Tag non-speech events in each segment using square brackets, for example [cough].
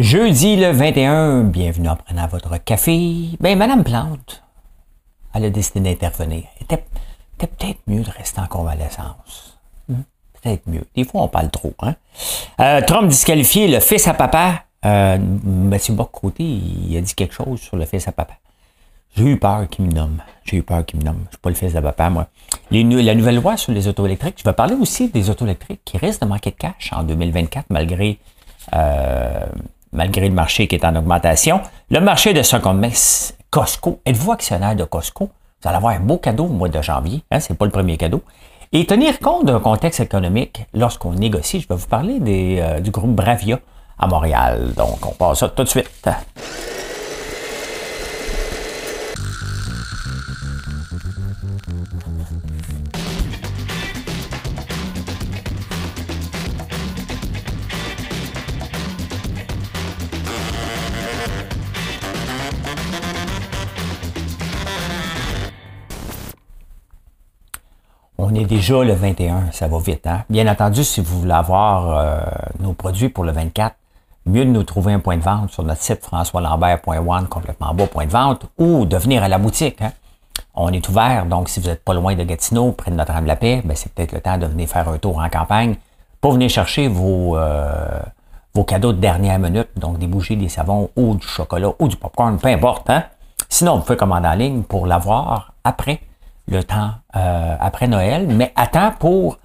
Jeudi le 21, bienvenue en prenant votre café. Ben, Madame Plante, elle a décidé d'intervenir. C'était peut-être mieux de rester en convalescence. Hmm? Peut-être mieux. Des fois, on parle trop. Hein? Euh, Trump disqualifié le fils à papa. Euh, Mathieu il a dit quelque chose sur le fils à papa. J'ai eu peur qu'il me nomme. J'ai eu peur qu'il me nomme. Je suis pas le fils de papa, moi. Les, la nouvelle loi sur les auto électriques, je vais parler aussi des auto électriques qui risquent de manquer de cash en 2024 malgré euh, malgré le marché qui est en augmentation. Le marché de seconde main, Costco. Êtes-vous actionnaire de Costco? Vous allez avoir un beau cadeau au mois de janvier. Hein, c'est pas le premier cadeau. Et tenir compte d'un contexte économique lorsqu'on négocie, je vais vous parler euh, du groupe Bravia à Montréal. Donc, on passe ça tout de suite. On est déjà le 21, ça va vite. Hein? Bien entendu, si vous voulez avoir euh, nos produits pour le 24, mieux de nous trouver un point de vente sur notre site françoislambert.one, complètement beau point de vente, ou de venir à la boutique. Hein? On est ouvert, donc si vous n'êtes pas loin de Gatineau, près de Notre-Dame-la-Paix, ben, c'est peut-être le temps de venir faire un tour en campagne pour venir chercher vos, euh, vos cadeaux de dernière minute, donc des bougies, des savons, ou du chocolat, ou du popcorn, peu importe. Hein? Sinon, vous pouvez commander en ligne pour l'avoir après le temps euh, après Noël, mais attends pour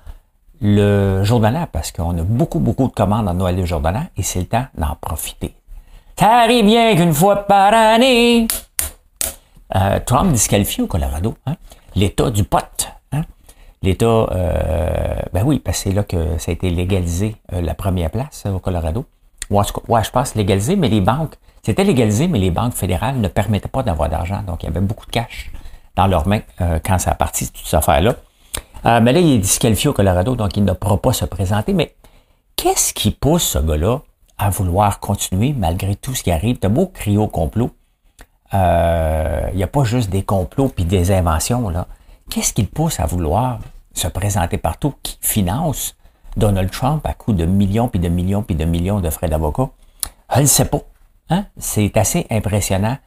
le jour de l'an, parce qu'on a beaucoup, beaucoup de commandes en Noël et le jour de l'an, et c'est le temps d'en profiter. Ça arrive bien qu'une fois par année. Euh, Trump disqualifié au Colorado, hein? l'État du pot. L'État, euh, ben oui, parce que c'est là que ça a été légalisé, euh, la première place au Colorado. Ouais, ouais, je pense légalisé, mais les banques, c'était légalisé, mais les banques fédérales ne permettaient pas d'avoir d'argent, donc il y avait beaucoup de cash dans leurs mains euh, quand ça a parti, toute cette affaire-là. Euh, mais là, il est disqualifié au Colorado, donc il ne pourra pas se présenter. Mais qu'est-ce qui pousse ce gars-là à vouloir continuer malgré tout ce qui arrive? T'as beau crier au complot. Euh, il n'y a pas juste des complots puis des inventions. là. Qu'est-ce qui le pousse à vouloir se présenter partout? Qui finance Donald Trump à coup de millions puis de millions puis de millions de frais d'avocat? Je ne sais pas. Hein? C'est assez impressionnant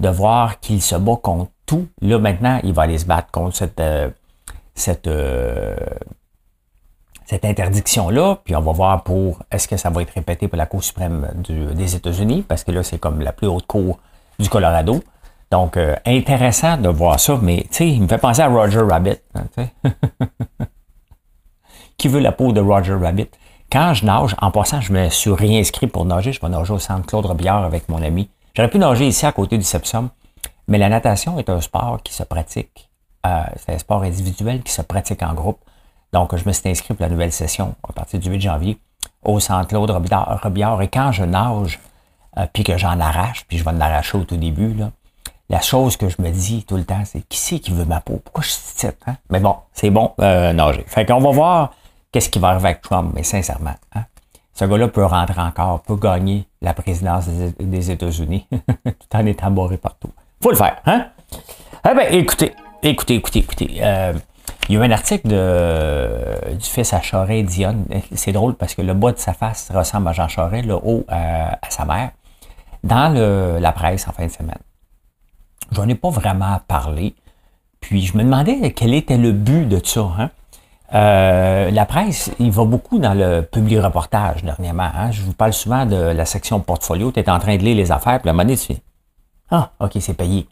de voir qu'il se bat contre tout. Là, maintenant, il va aller se battre contre cette, euh, euh, cette interdiction-là. Puis on va voir pour est-ce que ça va être répété pour la Cour suprême des États-Unis, parce que là, c'est comme la plus haute cour du Colorado. Donc, euh, intéressant de voir ça, mais tu sais, il me fait penser à Roger Rabbit. Hein, [laughs] Qui veut la peau de Roger Rabbit? Quand je nage, en passant, je me suis réinscrit pour nager. Je vais nager au centre Claude Robillard avec mon ami. J'aurais pu nager ici à côté du Sepsum, mais la natation est un sport qui se pratique. Euh, c'est un sport individuel qui se pratique en groupe. Donc, je me suis inscrit pour la nouvelle session à partir du 8 janvier au Centre Claude Robillard. Et quand je nage, euh, puis que j'en arrache, puis je vais en arracher au tout début, là, la chose que je me dis tout le temps, c'est qui c'est qui veut ma peau? Pourquoi je suis hein? Mais bon, c'est bon, euh, nager. Fait qu'on va voir qu'est-ce qui va arriver avec Trump, mais sincèrement, hein? ce gars-là peut rentrer encore, peut gagner la présidence des États-Unis [laughs] tout en étant barré partout. Faut le faire, hein? Eh bien, écoutez, écoutez, écoutez, écoutez. Euh, il y a eu un article de, du fils à Charest. [laughs] C'est drôle parce que le bas de sa face ressemble à Jean Charest, le haut à, sa mère, dans la presse en fin de semaine. J'en ai pas vraiment parlé. Puis je me demandais quel était le but de ça. Hein? Euh, la presse, il va beaucoup dans le public reportage dernièrement. Hein? Je vous parle souvent de la section portfolio. Tu es en train de lire les affaires, puis la monnaie, tu fais Ah, OK, c'est payé.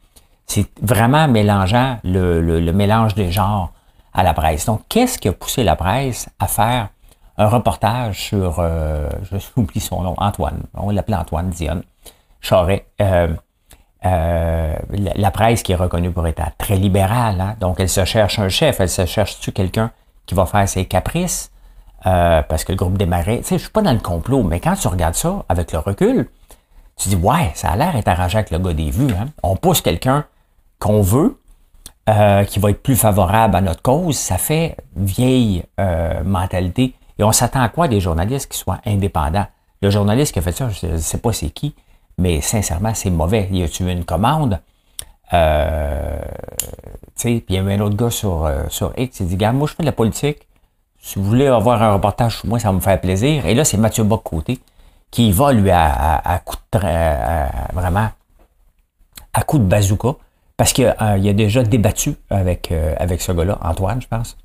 C'est vraiment mélangeant le, le, mélange des genres à la presse. Donc, qu'est-ce qui a poussé la presse à faire un reportage sur, euh, je [laughs] oublie son nom, Antoine, on l'appelait Antoine Dionne, Charret. Euh, euh, la, presse qui est reconnue pour être très libérale, hein? donc elle se cherche un chef, elle se cherche-tu quelqu'un qui va faire ses caprices, euh, parce que le groupe démarrait. Tu sais, je suis pas dans le complot, mais quand tu regardes ça avec le recul, tu dis, ouais, ça a l'air d'être arrangé avec le gars des vues. Hein? On pousse quelqu'un qu'on veut, euh, qui va être plus favorable à notre cause. Ça fait vieille mentalité. Et on s'attend à quoi des journalistes qui soient indépendants? Le journaliste qui a fait ça, je ne sais pas c'est qui, mais sincèrement, c'est mauvais. Il a tué une commande. Euh, puis il y avait un autre gars sur, euh, sur X, il dit, gars, moi je fais de la politique. Si vous voulez avoir un reportage moi, ça va me faire plaisir. Et là, c'est Mathieu Bock-Côté qui va lui à, coup de vraiment à coup de bazooka, parce qu'il a déjà débattu avec, avec ce gars-là, Antoine, je pense.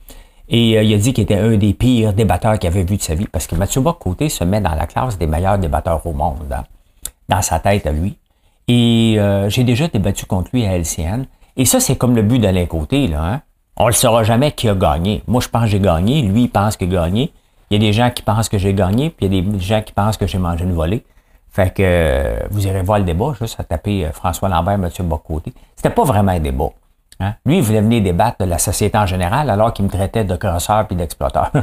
Et il a dit qu'il était un des pires débatteurs qu'il avait vu de sa vie, parce que Mathieu Bock-Côté se met dans la classe des meilleurs débatteurs au monde, hein, dans sa tête à lui. Et j'ai déjà débattu contre lui à LCN. Et ça, c'est comme le but d'Alain Côté, là. Hein? On ne saura jamais qui a gagné. Moi, je pense que j'ai gagné. Lui, il pense qu'il a gagné. Il y a des gens qui pensent que j'ai gagné, puis il y a des gens qui pensent que j'ai mangé une volée. Fait que euh, vous irez voir le débat, juste à taper euh, François Lambert, Mathieu Bocoté. C'était pas vraiment un débat. Hein? Lui, il voulait venir débattre de la société en général, alors qu'il me traitait de crosseur puis d'exploiteur. [laughs]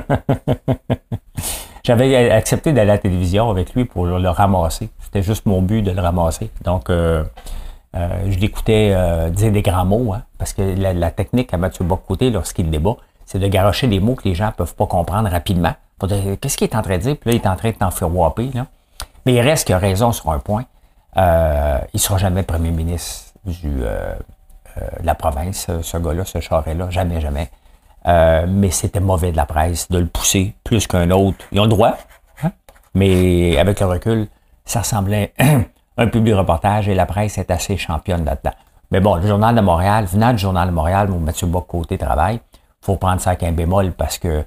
J'avais accepté d'aller à la télévision avec lui pour le ramasser. C'était juste mon but de le ramasser. Donc, euh, euh, je l'écoutais euh, dire des grands mots, hein, parce que la, technique à Mathieu Bocoté lorsqu'il débat, c'est de garocher des mots que les gens peuvent pas comprendre rapidement. Qu'est-ce qu'il est en train de dire? Puis là, il est en train de t'enferroiper. Là. Mais il reste qu'il a raison sur un point. Euh, il sera jamais premier ministre du, euh, de la province, ce gars-là, ce charret-là. Jamais, jamais. Mais c'était mauvais de la presse de le pousser plus qu'un autre. Ils ont le droit, hein? mais avec le recul, ça ressemblait [clears throat] un public reportage et la presse est assez championne là-dedans. Mais bon, le Journal de Montréal, venant du Journal de Montréal, où Mathieu Bock côté travail, faut prendre ça avec un bémol parce que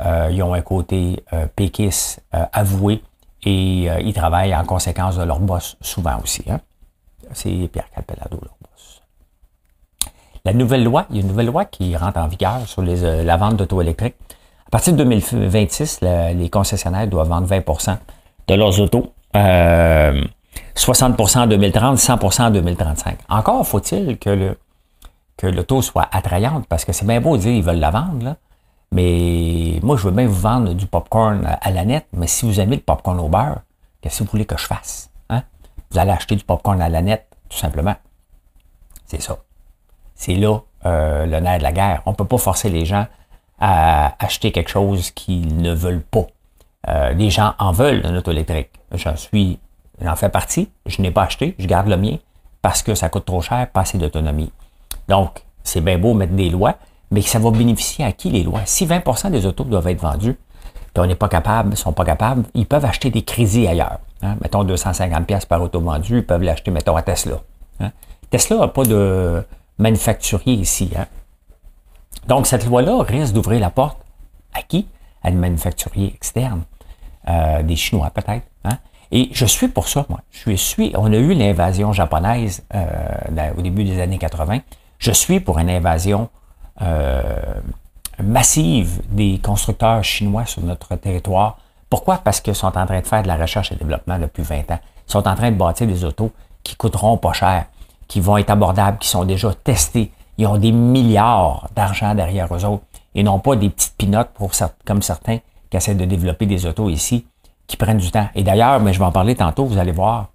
euh, ils ont un côté euh, euh, avoué et euh, ils travaillent en conséquence de leur boss souvent aussi. Hein? C'est Pierre leur boss. La nouvelle loi, il y a une nouvelle loi qui rentre en vigueur sur les, la vente d'auto électriques. À partir de 2026, les concessionnaires doivent vendre 20% de leurs autos. 60% en 2030, 100% en 2035. Encore faut-il que le que l'auto soit attrayante, parce que c'est bien beau de dire qu'ils veulent la vendre, là, mais moi, je veux bien vous vendre du popcorn à la nette, mais si vous aimez le popcorn au beurre, qu'est-ce que vous voulez que je fasse? Hein? Vous allez acheter du popcorn à la nette, tout simplement. C'est ça. C'est là euh, le nerf de la guerre. On ne peut pas forcer les gens à acheter quelque chose qu'ils ne veulent pas. Euh, les gens en veulent un auto électrique. J'en suis J'en fais partie. Je n'ai pas acheté. Je garde le mien parce que ça coûte trop cher, pas assez d'autonomie. Donc, c'est bien beau mettre des lois, mais ça va bénéficier à qui les lois? Si 20% des autos doivent être vendus, puis on n'est pas capable, ne sont pas capables, ils peuvent acheter des crédits ailleurs. Hein? Mettons 250$ par auto vendu, ils peuvent l'acheter, mettons, à Tesla. Hein? Tesla n'a pas de manufacturier ici. Hein. Donc, cette loi-là risque d'ouvrir la porte à qui? À des manufacturiers externes. Euh, des Chinois peut-être. Hein? Et je suis pour ça, moi. Je suis, on a eu l'invasion japonaise euh, au début des années 80. Je suis pour une invasion euh, massive des constructeurs chinois sur notre territoire. Pourquoi? Parce qu'ils sont en train de faire de la recherche et développement depuis 20 ans. Ils sont en train de bâtir des autos qui coûteront pas cher, qui vont être abordables, qui sont déjà testés. Ils ont des milliards d'argent derrière eux autres et non pas des petites pinottes pour, comme certains qui essaient de développer des autos ici qui prennent du temps. Et d'ailleurs, mais je vais en parler tantôt, vous allez voir,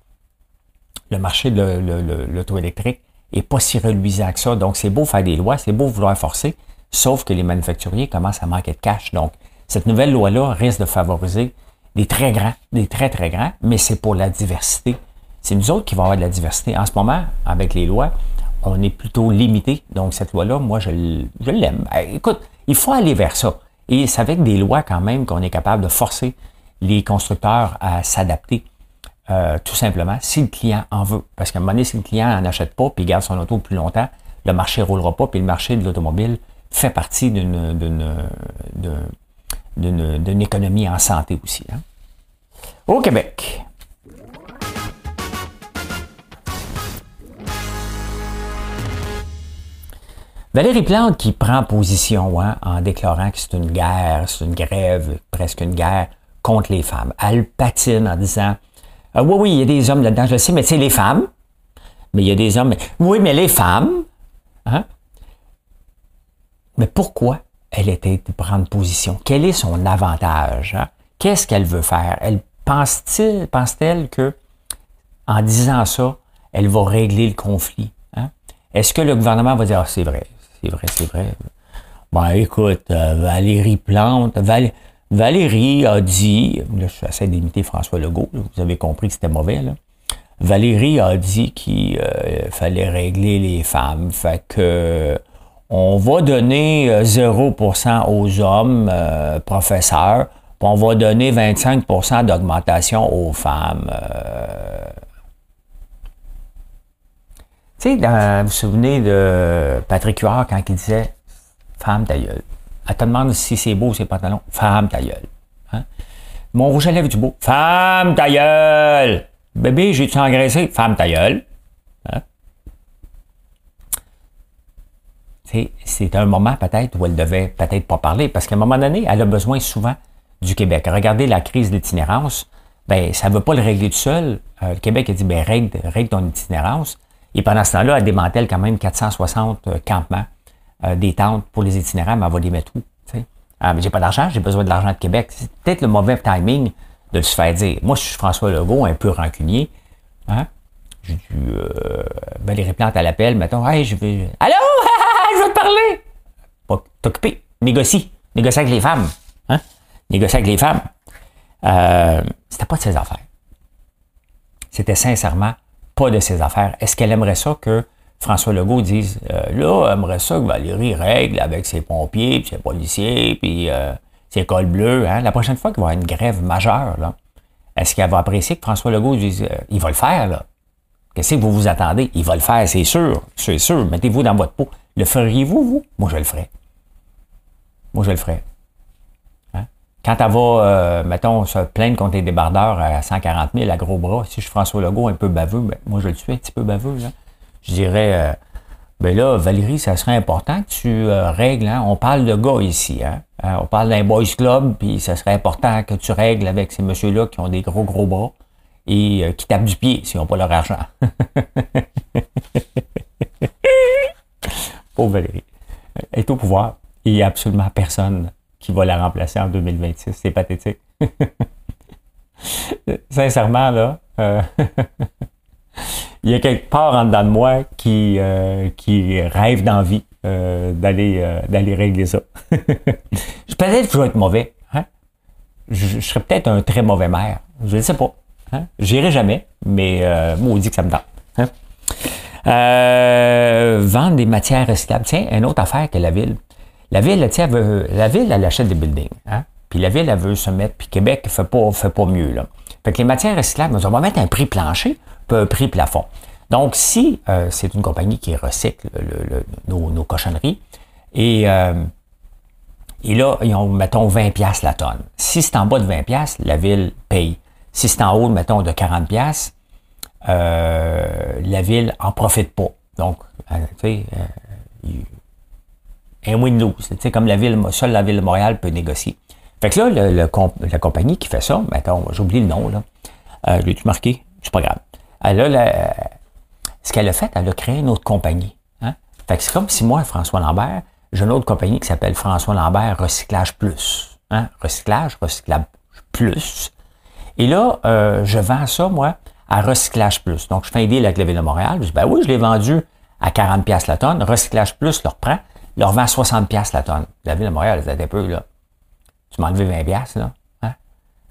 le marché de l'auto électrique est pas si reluisant que ça. Donc, c'est beau faire des lois, c'est beau vouloir forcer, sauf que les manufacturiers commencent à manquer de cash. Donc, cette nouvelle loi-là risque de favoriser des très grands, des très, très grands, mais c'est pour la diversité. C'est nous autres qui vont avoir de la diversité. En ce moment, avec les lois, on est plutôt limité. Donc, cette loi-là, moi, je, l'aime. Écoute, il faut aller vers ça. Et c'est avec des lois quand même qu'on est capable de forcer les constructeurs à s'adapter. Euh, tout simplement, si le client en veut. Parce qu'à un moment donné, si le client n'en achète pas puis garde son auto plus longtemps, le marché ne roulera pas, puis le marché de l'automobile fait partie d'une, d'une, économie en santé aussi. Hein. Au Québec. Valérie Plante qui prend position hein, en déclarant que c'est une guerre, c'est une grève, presque une guerre contre les femmes. Elle patine en disant ah Oui, oui, il y a des hommes là-dedans, je sais, mais c'est les femmes. Mais il y a des hommes. Oui, mais les femmes. Hein? Mais pourquoi elle était de prendre position? Quel est son avantage? Hein? Qu'est-ce qu'elle veut faire? Elle pense-t-elle pense que en disant ça, elle va régler le conflit? Est-ce que le gouvernement va dire ah, c'est vrai, c'est vrai, c'est vrai? Ben écoute, euh, Valérie Plante, Valérie. Valérie a dit, là, je essaie d'imiter François Legault, vous avez compris que c'était mauvais, là. Valérie a dit qu'il euh, fallait régler les femmes. Fait que on va donner 0% euh, aux hommes professeurs on va donner 25% d'augmentation aux femmes. Tu sais, vous vous souvenez de Patrick Huard quand il disait Femme ta gueule. Elle te demande si c'est beau ces pantalons. Femme ta gueule. Hein? Mon rouge à lèvres du beau. Femme ta gueule. Bébé, j'ai-tu engraissé? Femme ta gueule. Hein? C'est un moment peut-être où elle devait peut-être pas parler, parce qu'à un moment donné, elle a besoin souvent du Québec. Regardez la crise d'itinérance, ben ça ne veut pas le régler tout seul. Euh, le Québec a dit, ben règle, règle ton itinérance. Et pendant ce temps-là, elle démantèle quand même 460 euh, campements, euh, des tentes pour les itinérants, mais elle va les mettre où? Ah, mais j'ai pas d'argent, j'ai besoin de l'argent de Québec. C'est peut-être le mauvais timing de se faire dire. Moi, je suis François Legault, un peu rancunier. Hein? J'ai dû euh, Valérie Plante à l'appel, mettons, hey, je vais. Allô? [laughs] je veux te parler! Pas t'occuper. Négocie. Négocie avec les femmes. Hein? Négocie avec les femmes. Euh, c'était pas de ses affaires. C'était sincèrement pas de ses affaires. Est-ce qu'elle aimerait ça que François Legault dise euh, là, elle aimerait ça que Valérie règle avec ses pompiers, puis ses policiers, puis euh, ses cols bleus. Hein? La prochaine fois qu'il va y avoir une grève majeure, est-ce qu'elle va apprécier que François Legault dise euh, il va le faire, là? Qu'est-ce que vous vous attendez? Il va le faire, c'est sûr. C'est sûr. Mettez-vous dans votre peau. Le feriez-vous, vous? Moi, je le ferai. Moi, je le ferai. Hein? Quand elle va, mettons, se plaindre contre les débardeurs à 140 000 à gros bras, si je suis François Legault un peu baveux, ben, moi, je le suis un petit peu baveux, là je dirais, euh, ben là, Valérie, ça serait important que tu euh, règles, hein? on parle de gars ici, hein? Euh, on parle d'un boys club, puis ça serait important que tu règles avec ces messieurs-là qui ont des gros, gros bras et qui tapent du pied s'ils n'ont pas leur argent. [laughs] Pauvre Valérie. Est au pouvoir. A absolument personne qui va la remplacer en 2026. C'est pathétique. [laughs] Sincèrement, là, [laughs] il y a quelque part en dedans de moi qui, euh, qui rêve d'envie euh, d'aller euh, d'aller régler ça. [laughs] peut-être que je vais être mauvais. Hein? Je, serais peut-être un très mauvais maire. Je ne sais pas. Hein? J'irai jamais, mais dit que ça me tente. Hein? vendre des matières recyclables. Tiens, une autre affaire que la ville. La ville, tiens, veut, la ville, elle achète des buildings. Hein? Puis la ville, elle veut se mettre, puis Québec ne fait pas, fait pas mieux. Là. Fait que les matières recyclables, on va mettre un prix plancher un prix plafond. Donc, si euh, c'est une compagnie qui recycle nos, cochonneries, et, euh, et là, ils ont, mettons, 20 pièces la tonne. Si c'est en bas de 20 pièces, la ville paye. Si c'est en haut, mettons, de 40 pièces, euh, la ville en profite pas. Donc, tu sais, un win Tu sais, comme la ville, seule la ville de Montréal peut négocier. Fait que là, le, la compagnie qui fait ça, mettons, j'oublie le nom, là. Euh, L'ai-tu marqué? C'est pas grave. Elle a ce qu'elle a fait, elle a créé une autre compagnie. Hein? Fait que c'est comme si moi, François Lambert, j'ai une autre compagnie qui s'appelle François Lambert Recyclage Plus. Hein? Recyclage, Recyclage Plus. Et là, euh, je vends ça, moi, à Recyclage Plus. Donc, je fais un deal avec la Ville de Montréal. Je dis, ben oui, je l'ai vendu à 40 pièces la tonne. Recyclage Plus leur prend, leur vend 60 pièces la tonne. La Ville de Montréal, un peu, là. Tu m'as enlevé 20 pièces, là. Hein?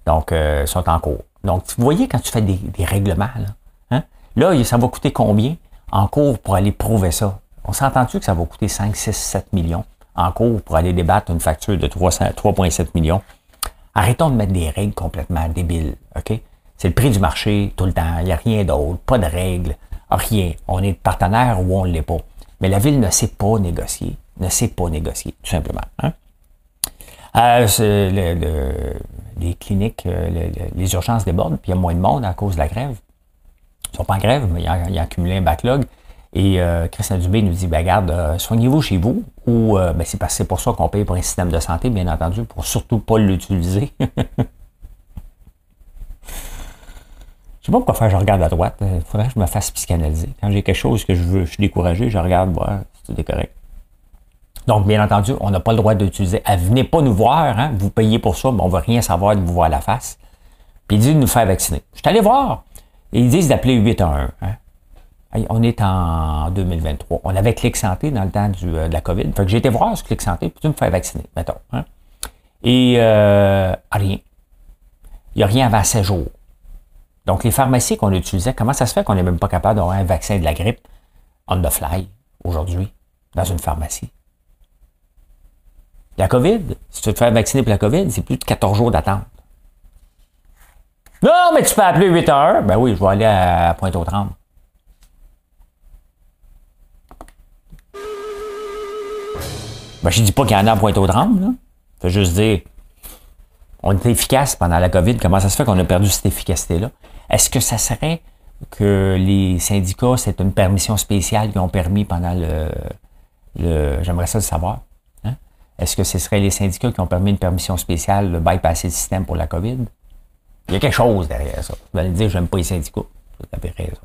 Donc, euh, ils sont en cours. Donc, vous voyez quand tu fais des, règlements, là, Là, ça va coûter combien en cours pour aller prouver ça? On s'entend-tu que ça va coûter 5, 6, 7 millions en cours pour aller débattre une facture de 3,7 millions? Arrêtons de mettre des règles complètement débiles, OK? C'est le prix du marché tout le temps. Il n'y a rien d'autre. Pas de règles. Rien. On est partenaire ou on ne l'est pas. Mais la ville ne sait pas négocier. Ne sait pas négocier, tout simplement. Hein? Euh, les cliniques, euh, les urgences débordent, puis il y a moins de monde à cause de la grève. Ils sont pas en grève, mais ils ont, accumulé un backlog. Et euh, Christian Dubé nous dit, ben, regarde, euh, soignez-vous chez vous, ou euh, ben, c'est, c'est pour ça qu'on paye pour un système de santé, bien entendu, pour surtout pas l'utiliser. [laughs] je sais pas pourquoi faire, je regarde à droite. Il faudrait que je me fasse psychanalyser. Quand j'ai quelque chose que je veux, je suis découragé, je regarde, si c'est correct. Donc, bien entendu, on n'a pas le droit d'utiliser. venez pas nous voir, hein, vous payez pour ça, mais on veut rien savoir de vous voir la face. Puis il dit de nous faire vacciner. Je suis allé voir. Et ils disent d'appeler 811. Hein? On est en 2023. On avait Clic Santé dans le temps du, euh, de la COVID. Fait que j'ai été voir ce Clic Santé, puis tu me fais vacciner, mettons. Hein? Et euh, rien. Il n'y a rien avant 16 jours. Donc, les pharmacies qu'on utilisait, comment ça se fait qu'on n'est même pas capable d'avoir un vaccin de la grippe on the fly aujourd'hui, dans une pharmacie? La COVID, si tu veux te faire vacciner pour la COVID, c'est plus de 14 jours d'attente. Non, mais tu peux appeler 8 heures. Ben oui, je vais aller à Pointe-aux-Trembles. Ben, je dis pas qu'il y en a à Pointe-aux-Trembles, là. Je juste dire, on était efficace pendant la COVID. Comment ça se fait qu'on a perdu cette efficacité-là? Est-ce que ça serait que les syndicats, c'est une permission spéciale qu'ils ont permis pendant le... le J'aimerais ça le savoir. Est-ce que ce serait les syndicats qui ont permis une permission spéciale de bypasser le système pour la COVID? Il y a quelque chose derrière ça. Vous allez me dire, j'aime pas les syndicats. Vous avez raison.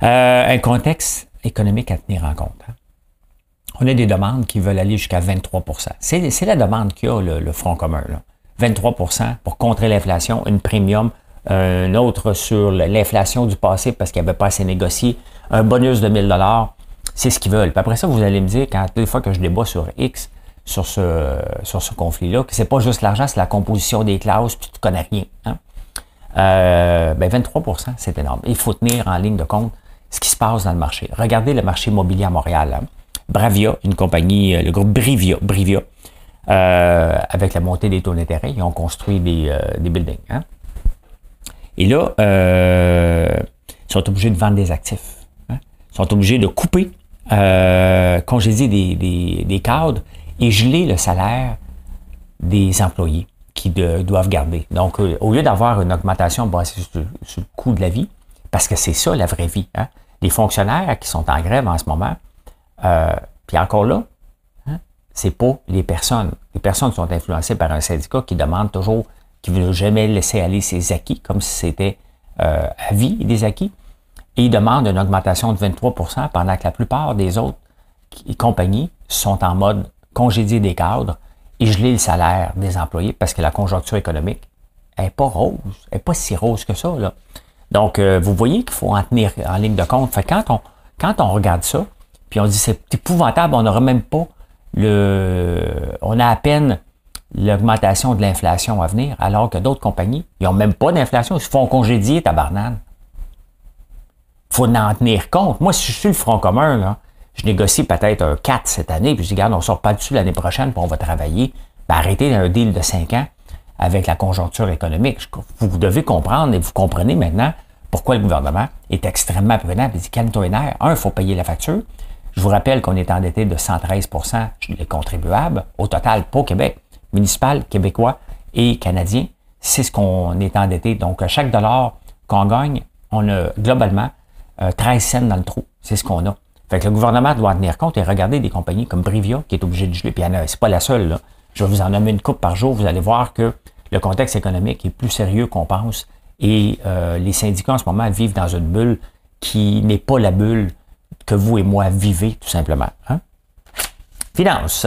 Un contexte économique à tenir en compte. Hein? On a des demandes qui veulent aller jusqu'à 23% C'est la demande qu'il y a, le, Front commun. Là. 23% pour contrer l'inflation, une premium, un autre sur l'inflation du passé parce qu'il n'y avait pas assez négocié, un bonus de 1000 c'est ce qu'ils veulent. Puis après ça, vous allez me dire, quand des fois que je débat sur X, sur ce, sur ce conflit-là, que c'est pas juste l'argent, c'est la composition des classes, puis tu connais rien. Hein? Euh, ben 23% c'est énorme. Il faut tenir en ligne de compte ce qui se passe dans le marché. Regardez le marché immobilier à Montréal. Hein? Bravia, une compagnie, euh, le groupe Brivia, Brivia euh, avec la montée des taux d'intérêt, ils ont construit des, euh, des buildings. Hein? Et là, ils sont obligés de vendre des actifs. Hein? Ils sont obligés de couper, congédier des, des, des, cadres et geler le salaire des employés qui doivent garder. Donc, au lieu d'avoir une augmentation basée sur, le coût de la vie, parce que c'est ça la vraie vie. Hein? Les fonctionnaires qui sont en grève en ce moment, euh, puis encore là, hein, c'est pas les personnes. Les personnes sont influencées par un syndicat qui demande toujours, qui ne veut jamais laisser aller ses acquis, comme si c'était euh, à vie des acquis. Et ils demandent une augmentation de 23% pendant que la plupart des autres compagnies sont en mode congédier des cadres et geler le salaire des employés parce que la conjoncture économique n'est pas rose, elle n'est pas si rose que ça. Là. Donc, euh, vous voyez qu'il faut en tenir en ligne de compte. Fait quand on, quand on regarde ça, puis on dit c'est épouvantable, on n'aura même pas le. On a à peine l'augmentation de l'inflation à venir, alors que d'autres compagnies, ils n'ont même pas d'inflation, ils se font congédier, tabarnane. Il faut en tenir compte. Moi, si je suis le Front commun, là, je négocie peut-être un 4 cette année, puis je dis, regarde, on sort pas dessus l'année prochaine, puis on va travailler. Ben, arrêtez un deal de 5 ans avec la conjoncture économique. Vous devez comprendre, et vous comprenez maintenant pourquoi le gouvernement est extrêmement prudent. Il dit, calme-toi Un, il faut payer la facture. Je vous rappelle qu'on est endetté de 113% les contribuables, au total pour Québec, municipal, québécois et canadien. C'est ce qu'on est endetté. Donc, chaque dollar qu'on gagne, on a globalement 13 euh, cents dans le trou. C'est ce qu'on a. Fait le gouvernement doit en tenir compte et regarder des compagnies comme Brivia qui est obligé de geler. Puis c'est pas la seule. Je vais vous en nommer une coupe par jour. Vous allez voir que le contexte économique est plus sérieux qu'on pense. Et euh, les syndicats en ce moment vivent dans une bulle qui n'est pas la bulle que vous et moi vivez, tout simplement. Hein? Finance.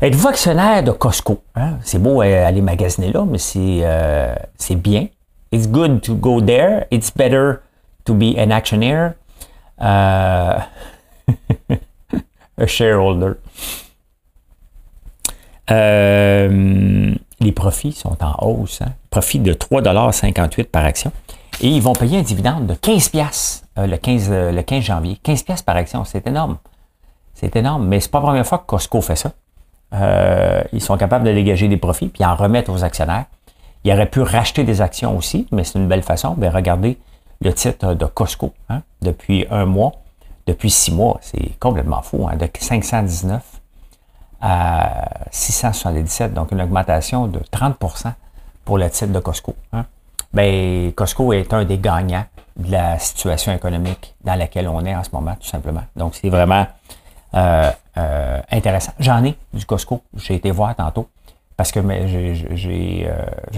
Êtes-vous actionnaire de Costco? Hein? C'est beau euh, aller magasiner là, mais euh, c'est bien. It's good to go there. It's better to be an actionnaire. Uh, [laughs] a shareholder. Euh, les profits sont en hausse. Hein? Profit de 3,58 par action. Et ils vont payer un dividende de 15 pièces le, 15, euh, le 15 janvier. 15 pièces par action, c'est énorme. C'est énorme, mais c'est pas la première fois que Costco fait ça. Euh, ils sont capables de dégager des profits puis en remettre aux actionnaires. Ils auraient pu racheter des actions aussi, mais c'est une belle façon. Mais regardez le titre de Costco hein, depuis un mois, depuis six mois. C'est complètement fou. Hein, de 519 à 677, donc une augmentation de 30% pour le titre de Costco. Hein. Bien, Costco est un des gagnants de la situation économique dans laquelle on est en ce moment, tout simplement. Donc, c'est vraiment euh, euh, intéressant. J'en ai du Costco. J'ai été voir tantôt parce que euh, j'ai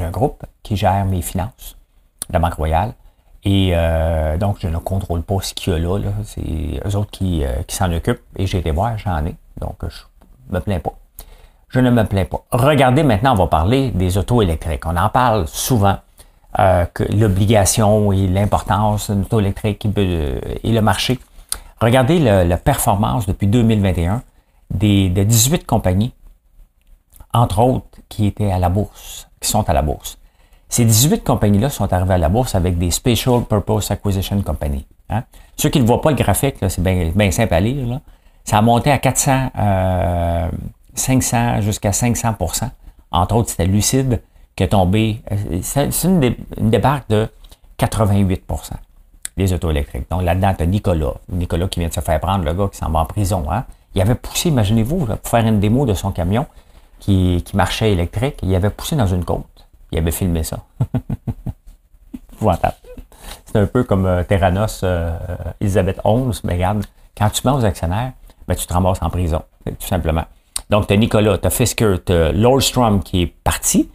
un groupe qui gère mes finances, la Banque Royale. Et donc, je ne contrôle pas ce qu'il y a là. C'est eux autres qui, qui s'en occupent. Et j'ai été voir, j'en ai. Donc, je me plains pas. Je ne me plains pas. Regardez maintenant, on va parler des autos électriques. On en parle souvent, l'obligation et l'importance d'une auto électrique et le marché. Regardez la performance depuis 2021 des, de 18 compagnies, entre autres, qui étaient à la bourse, qui sont à la bourse. Ces 18 compagnies-là sont arrivées à la bourse avec des Special Purpose Acquisition Company. Hein. Ceux qui ne voient pas le graphique, c'est bien, simple à lire. Ça a monté à 400, 500 euh, jusqu'à 500% Entre autres, c'était Lucide qui est tombé. Euh, c'est une, débarque de 88 les auto électriques. Donc là-dedans, tu as Nicolas. Nicolas qui vient de se faire prendre, le gars qui s'en va en prison. Hein. Il avait poussé, imaginez-vous, pour faire une démo de son camion qui, qui marchait électrique, il avait poussé dans une côte. Il avait filmé ça. [laughs] C'est un peu comme euh, Terranos, euh, Elisabeth Holmes, mais regarde, quand tu mets aux actionnaires, ben, tu te ramasses en prison, tout simplement. Donc, tu as Nicolas, tu as Fisker, tu as Lordstrom qui est parti,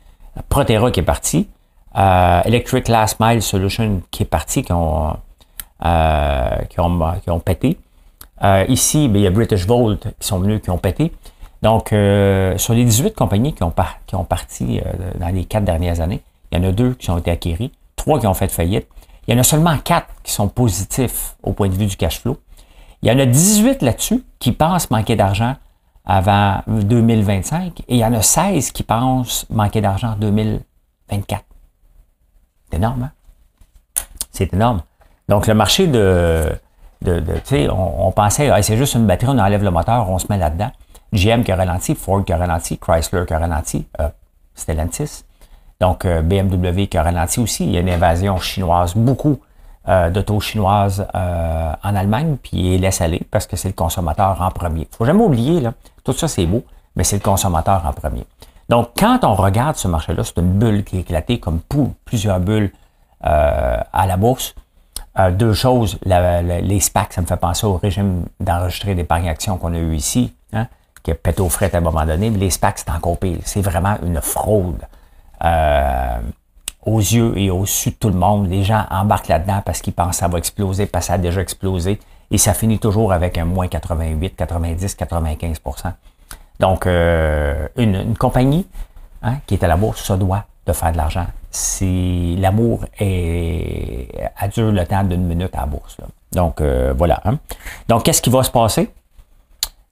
Protera qui est parti, euh, Electric Last Mile Solution qui est parti, qui ont, qui ont, qui ont pété. ici, ben, il y a British Volt qui sont venus, qui ont pété. Donc, sur les 18 compagnies qui ont, qui ont parti dans les quatre dernières années, il y en a deux qui ont été acquéries, trois qui ont fait faillite, il y en a seulement 4 qui sont positifs au point de vue du cash flow. Il y en a 18 là-dessus qui pensent manquer d'argent avant 2025 et il y en a 16 qui pensent manquer d'argent en 2024. C'est énorme, hein? C'est énorme. Donc, le marché de, de, sais, on, pensait, c'est juste une batterie, on enlève le moteur, on se met là-dedans. GM qui a ralenti, Ford qui a ralenti, Chrysler qui a ralenti, euh, Stellantis. Donc, euh, BMW qui a ralenti aussi. Il y a une invasion chinoise, beaucoup euh, d'autos chinoises euh, en Allemagne, puis il laisse aller parce que c'est le consommateur en premier. Il faut jamais oublier, là, tout ça c'est beau, mais c'est le consommateur en premier. Donc, quand on regarde ce marché-là, c'est une bulle qui est éclatée comme plusieurs bulles à la bourse. Deux choses, les SPAC, ça me fait penser au régime d'enregistrer d'épargne action qu'on a eu ici, hein, qui a pété au fret à un moment donné. Mais les SPAC, c'est encore pire. C'est vraiment une fraude. Euh, aux yeux et au su de tout le monde. Les gens embarquent là-dedans parce qu'ils pensent que ça va exploser, parce que ça a déjà explosé. Et ça finit toujours avec un moins 88, 90, 95% Donc, euh, une, compagnie hein, qui est à la bourse se doit de faire de l'argent. Si l'amour est, a dure le temps d'une minute à la bourse. Donc, euh, voilà. Hein. Donc, qu'est-ce qui va se passer?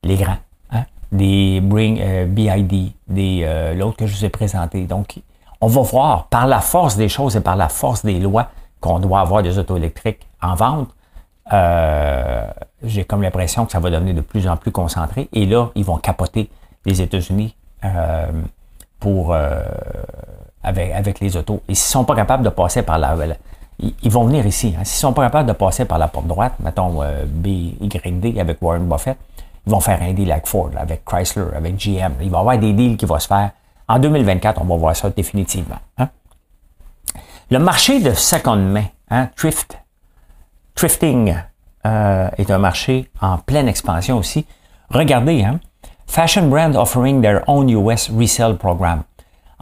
Les grands. Hein? Des Bring BID, des l'autre que je vous ai présenté. Donc, on va voir par la force des choses et par la force des lois qu'on doit avoir des autos électriques en vente. Euh, j'ai comme l'impression que ça va devenir de plus en plus concentré. Et là, ils vont capoter les États-Unis euh, pour euh, avec, avec les autos. Et s'ils ne sont pas capables de passer par la, ils, vont venir ici. Hein. S'ils ne sont pas capables de passer par la porte droite, mettons BYD avec Warren Buffett, ils vont faire un deal avec Ford, avec Chrysler, avec GM. Il va y avoir des deals qui vont se faire en 2024, on va voir ça définitivement. Hein. Le marché de seconde main, hein, thrift, thrifting, euh, est un marché en pleine expansion aussi. Regardez, hein, Fashion Brand offering their own US resale program.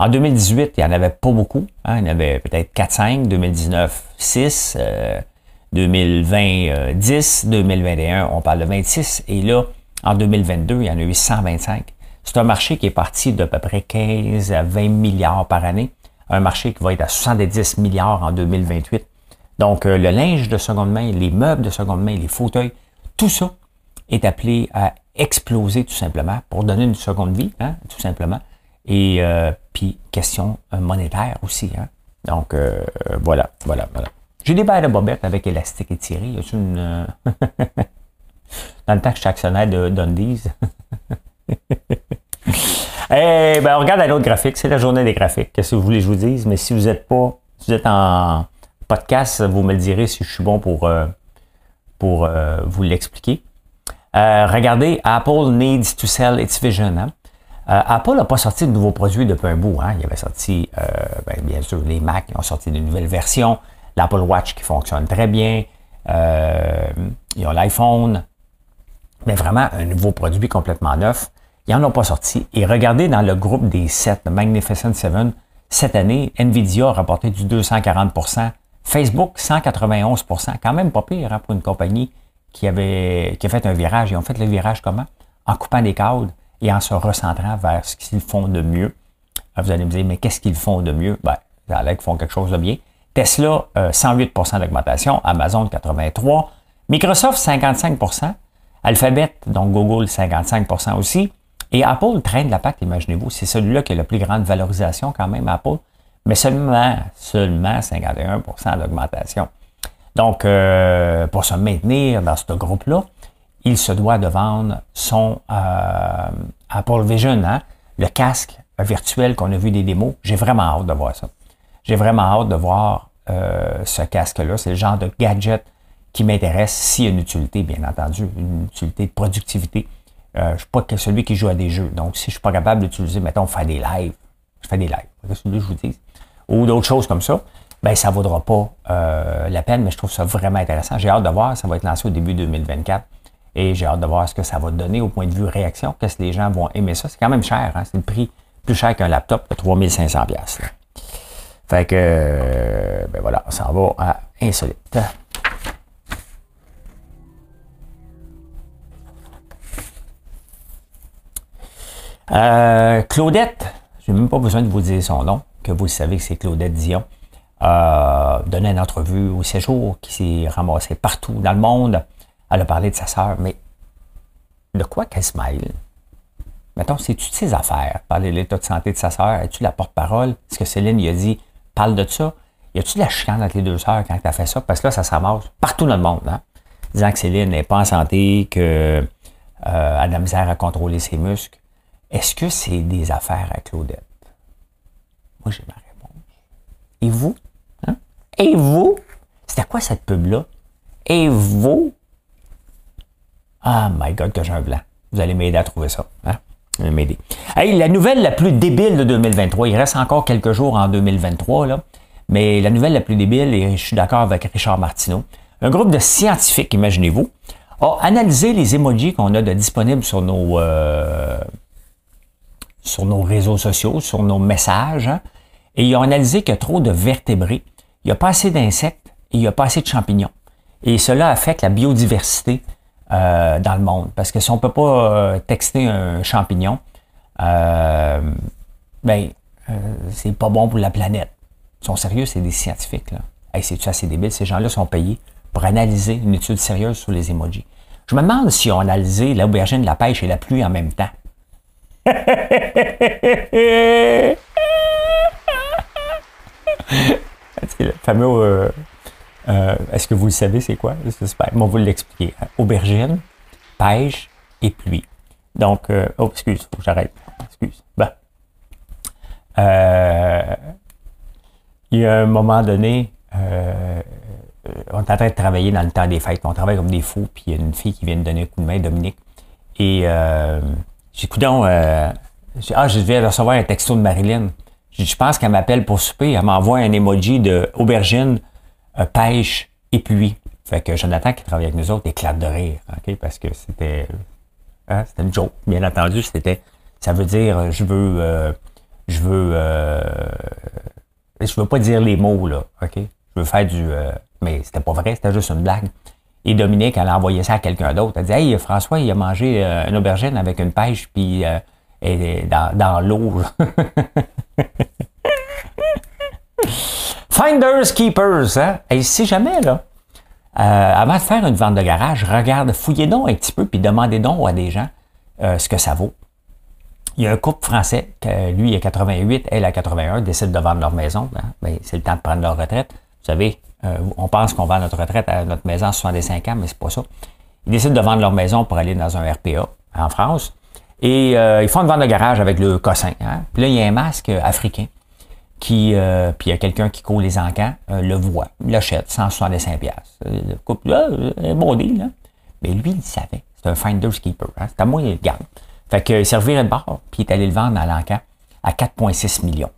En 2018, il n'y en avait pas beaucoup. il y en avait peut-être 4-5, 2019, 6, 2020, 10, 2021, on parle de 26. Et là, en 2022, il y en a eu 125. C'est un marché qui est parti d'à peu près 15 à 20 milliards par année. Un marché qui va être à 70 milliards en 2028. Donc, euh, le linge de seconde main, les meubles de seconde main, les fauteuils, tout ça est appelé à exploser tout simplement pour donner une seconde vie, hein, tout simplement. Et euh, puis, question euh, monétaire aussi. Hein. Donc, voilà, voilà, voilà. J'ai des bails de bobettes avec élastique étiré. Y a une... [laughs] Dans le temps que je suis actionnaire de Dundee's. [laughs] Eh ben, on regarde un autre graphique. C'est la journée des graphiques. Qu'est-ce que vous voulez que je vous dise? Mais si vous êtes pas, si vous êtes en podcast, vous me le direz si je suis bon pour, euh, pour euh, vous l'expliquer. Euh, regardez, Apple needs to sell its vision. Hein. Apple n'a pas sorti de nouveaux produits depuis un bout. Hein. Il avait sorti, ben, bien sûr, les Mac qui ont sorti de nouvelles versions, l'Apple Watch qui fonctionne très bien, ils ont l'iPhone, mais vraiment un nouveau produit complètement neuf. Ils n'en ont pas sorti. Et regardez dans le groupe des 7, le Magnificent 7, cette année, Nvidia a rapporté du 240% Facebook 191% quand même pas pire hein, pour une compagnie qui avait qui a fait un virage. Ils ont fait le virage comment? En coupant des cadres et en se recentrant vers ce qu'ils font de mieux. vous allez me dire, mais qu'est-ce qu'ils font de mieux? Ben, ça qu'ils font quelque chose de bien. Tesla, 108% euh, d'augmentation. Amazon, 83% Microsoft, 55% Alphabet, donc Google, 55% aussi. Et Apple traîne la patte, imaginez-vous. C'est celui-là qui a la plus grande valorisation quand même, Apple. mais seulement, seulement 51% d'augmentation. Donc, euh, pour se maintenir dans ce groupe-là, il se doit de vendre son euh, Apple Vision, hein, le casque virtuel qu'on a vu des démos. J'ai vraiment hâte de voir ça. J'ai vraiment hâte de voir euh, ce casque-là. C'est le genre de gadget qui m'intéresse s'il y a une utilité, bien entendu, une utilité de productivité. Euh, je ne suis pas celui qui joue à des jeux. Donc, si je ne suis pas capable d'utiliser, mettons, faire des lives, je fais des lives, celui que je vous dis, ou d'autres choses comme ça, ben ça ne vaudra pas la peine, mais je trouve ça vraiment intéressant. J'ai hâte de voir, ça va être lancé au début 2024. Et j'ai hâte de voir ce que ça va donner au point de vue réaction. Qu'est-ce que les gens vont aimer ça? C'est quand même cher. Hein? C'est le prix plus cher qu'un laptop de 3500 pièces. Fait que, euh, ben voilà, on s'en va à insolite. Euh, Claudette, j'ai même pas besoin de vous dire son nom, que vous savez que c'est Claudette Dion, euh, donné une entrevue au séjour qui s'est ramassée partout dans le monde. Elle a parlé de sa sœur, mais de quoi qu'elle se? Mettons, c'est-tu de ses affaires? Parler de l'état de santé de sa sœur? Es-tu la porte-parole? Est-ce que Céline lui a dit, parle de ça? Y a-tu de la chicane entre les deux sœurs quand tu as fait ça? Parce que là, ça s'amasse partout dans le monde, hein? Disant que Céline n'est pas en santé, que euh, a de la misère à contrôler ses muscles. Est-ce que c'est des affaires à Claudette? Moi, j'ai ma réponse. Et vous? Hein? Et vous? C'était quoi cette pub-là? Et vous? Ah, my God, que j'ai un blanc. Vous allez m'aider à trouver ça. Hein? M'aider. Hey, la nouvelle la plus débile de 2023, il reste encore quelques jours en 2023, là, mais la nouvelle la plus débile, et je suis d'accord avec Richard Martineau, un groupe de scientifiques, imaginez-vous, a analysé les emojis qu'on a de disponibles sur nos, euh, sur nos réseaux sociaux, sur nos messages, hein, et ils ont analysé qu'il y a trop de vertébrés, il n'y a pas assez d'insectes et il n'y a pas assez de champignons. Et cela affecte la biodiversité euh, dans le monde. Parce que si on ne peut pas euh, texter un champignon, euh, ben, euh, c'est pas bon pour la planète. Ils sont sérieux, c'est des scientifiques. Là. Hey, c'est-tu assez débile? Ces gens-là sont payés pour analyser une étude sérieuse sur les emojis. Je me demande si on a analysé l'aubergine, la pêche et la pluie en même temps. [laughs] c'est fameux. Euh, euh, est-ce que vous le savez, c'est quoi? J'espère. Moi, vous l'expliquer. Aubergine, pêche et pluie. Donc, euh, oh, excuse, faut que j'arrête. Excuse. Ben. il y a un moment donné, on est en train de travailler dans le temps des fêtes. On travaille comme des fous, puis il y a une fille qui vient de donner un coup de main, Dominique. Et j'ai dit, euh, ah, je viens de recevoir un texto de Marilyn. Je pense qu'elle m'appelle pour souper. Elle m'envoie un emoji de aubergine, euh, pêche et pluie. Fait que Jonathan, qui travaille avec nous autres, éclate de rire, OK? Parce que c'était, hein, c'était une joke. Bien entendu, c'était, ça veut dire, je veux, euh, je veux, euh, je veux pas dire les mots, là, OK? Je veux faire du, euh, mais c'était pas vrai, c'était juste une blague. Et Dominique, elle a envoyé ça à quelqu'un d'autre. Elle dit Hey, François, il a mangé euh, une aubergine avec une pêche, puis euh, dans, dans l'eau. [laughs] Finders Keepers, hein? Et si jamais, là, euh, avant de faire une vente de garage, regarde, fouillez donc un petit peu, puis demandez donc à des gens ce que ça vaut. Il y a un couple français, que lui, a 88, elle a 81, décide de vendre leur maison. Hein? Ben, c'est le temps de prendre leur retraite. Vous savez, euh, on pense qu'on vend notre retraite à notre maison à 65 ans, mais c'est pas ça. Ils décident de vendre leur maison pour aller dans un RPA en France. Et euh, ils font une vente de garage avec le cossin. Hein? Puis là, il y a un masque africain qui, euh, puis il y a quelqu'un qui court les encans, le voit, l'achète, 165 Le couple, un bon deal, hein. Mais lui, il savait. C'est un finder's keeper. Hein. C'est à moi, il garde. Fait que servirait de bord, puis il est allé le vendre à l'encan à 4,6 millions.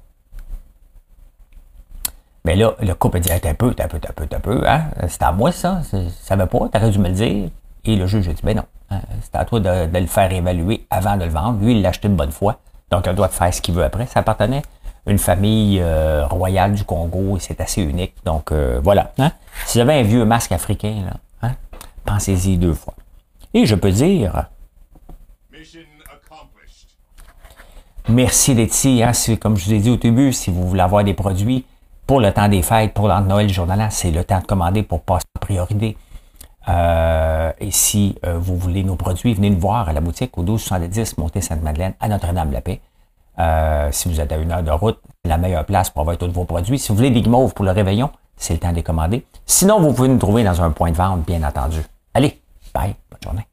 Mais là, le couple a dit, t'as peu, t'as peu, t'as peu, t'as peu, hein? C'est à moi, ça. Ça va pas, t'aurais dû me le dire. Et le juge a dit, ben non, hein, c'est à toi de, le faire évaluer avant de le vendre. Lui, il l'a acheté de bonne foi. Donc, il le de faire ce qu'il veut après. Ça appartenait une famille euh, royale du Congo et c'est assez unique. Donc, euh, voilà. Hein? Si j'avais un vieux masque africain, là, hein, pensez-y deux fois. Et je peux dire... Merci ici. Hein? Comme je vous ai dit au début, si vous voulez avoir des produits, pour le temps des fêtes, pour le Noël jour c'est le temps de commander pour passer en priorité. Euh, et si vous voulez nos produits, venez nous voir à la boutique au 1270 Montée Sainte-Madeleine à Notre-Dame-la-Paix. Euh, si vous êtes à une heure de route, la meilleure place pour avoir tous vos produits. Si vous voulez des guimauves pour le réveillon, c'est le temps de les commander. Sinon, vous pouvez nous trouver dans un point de vente, bien entendu. Allez, bye, bonne journée.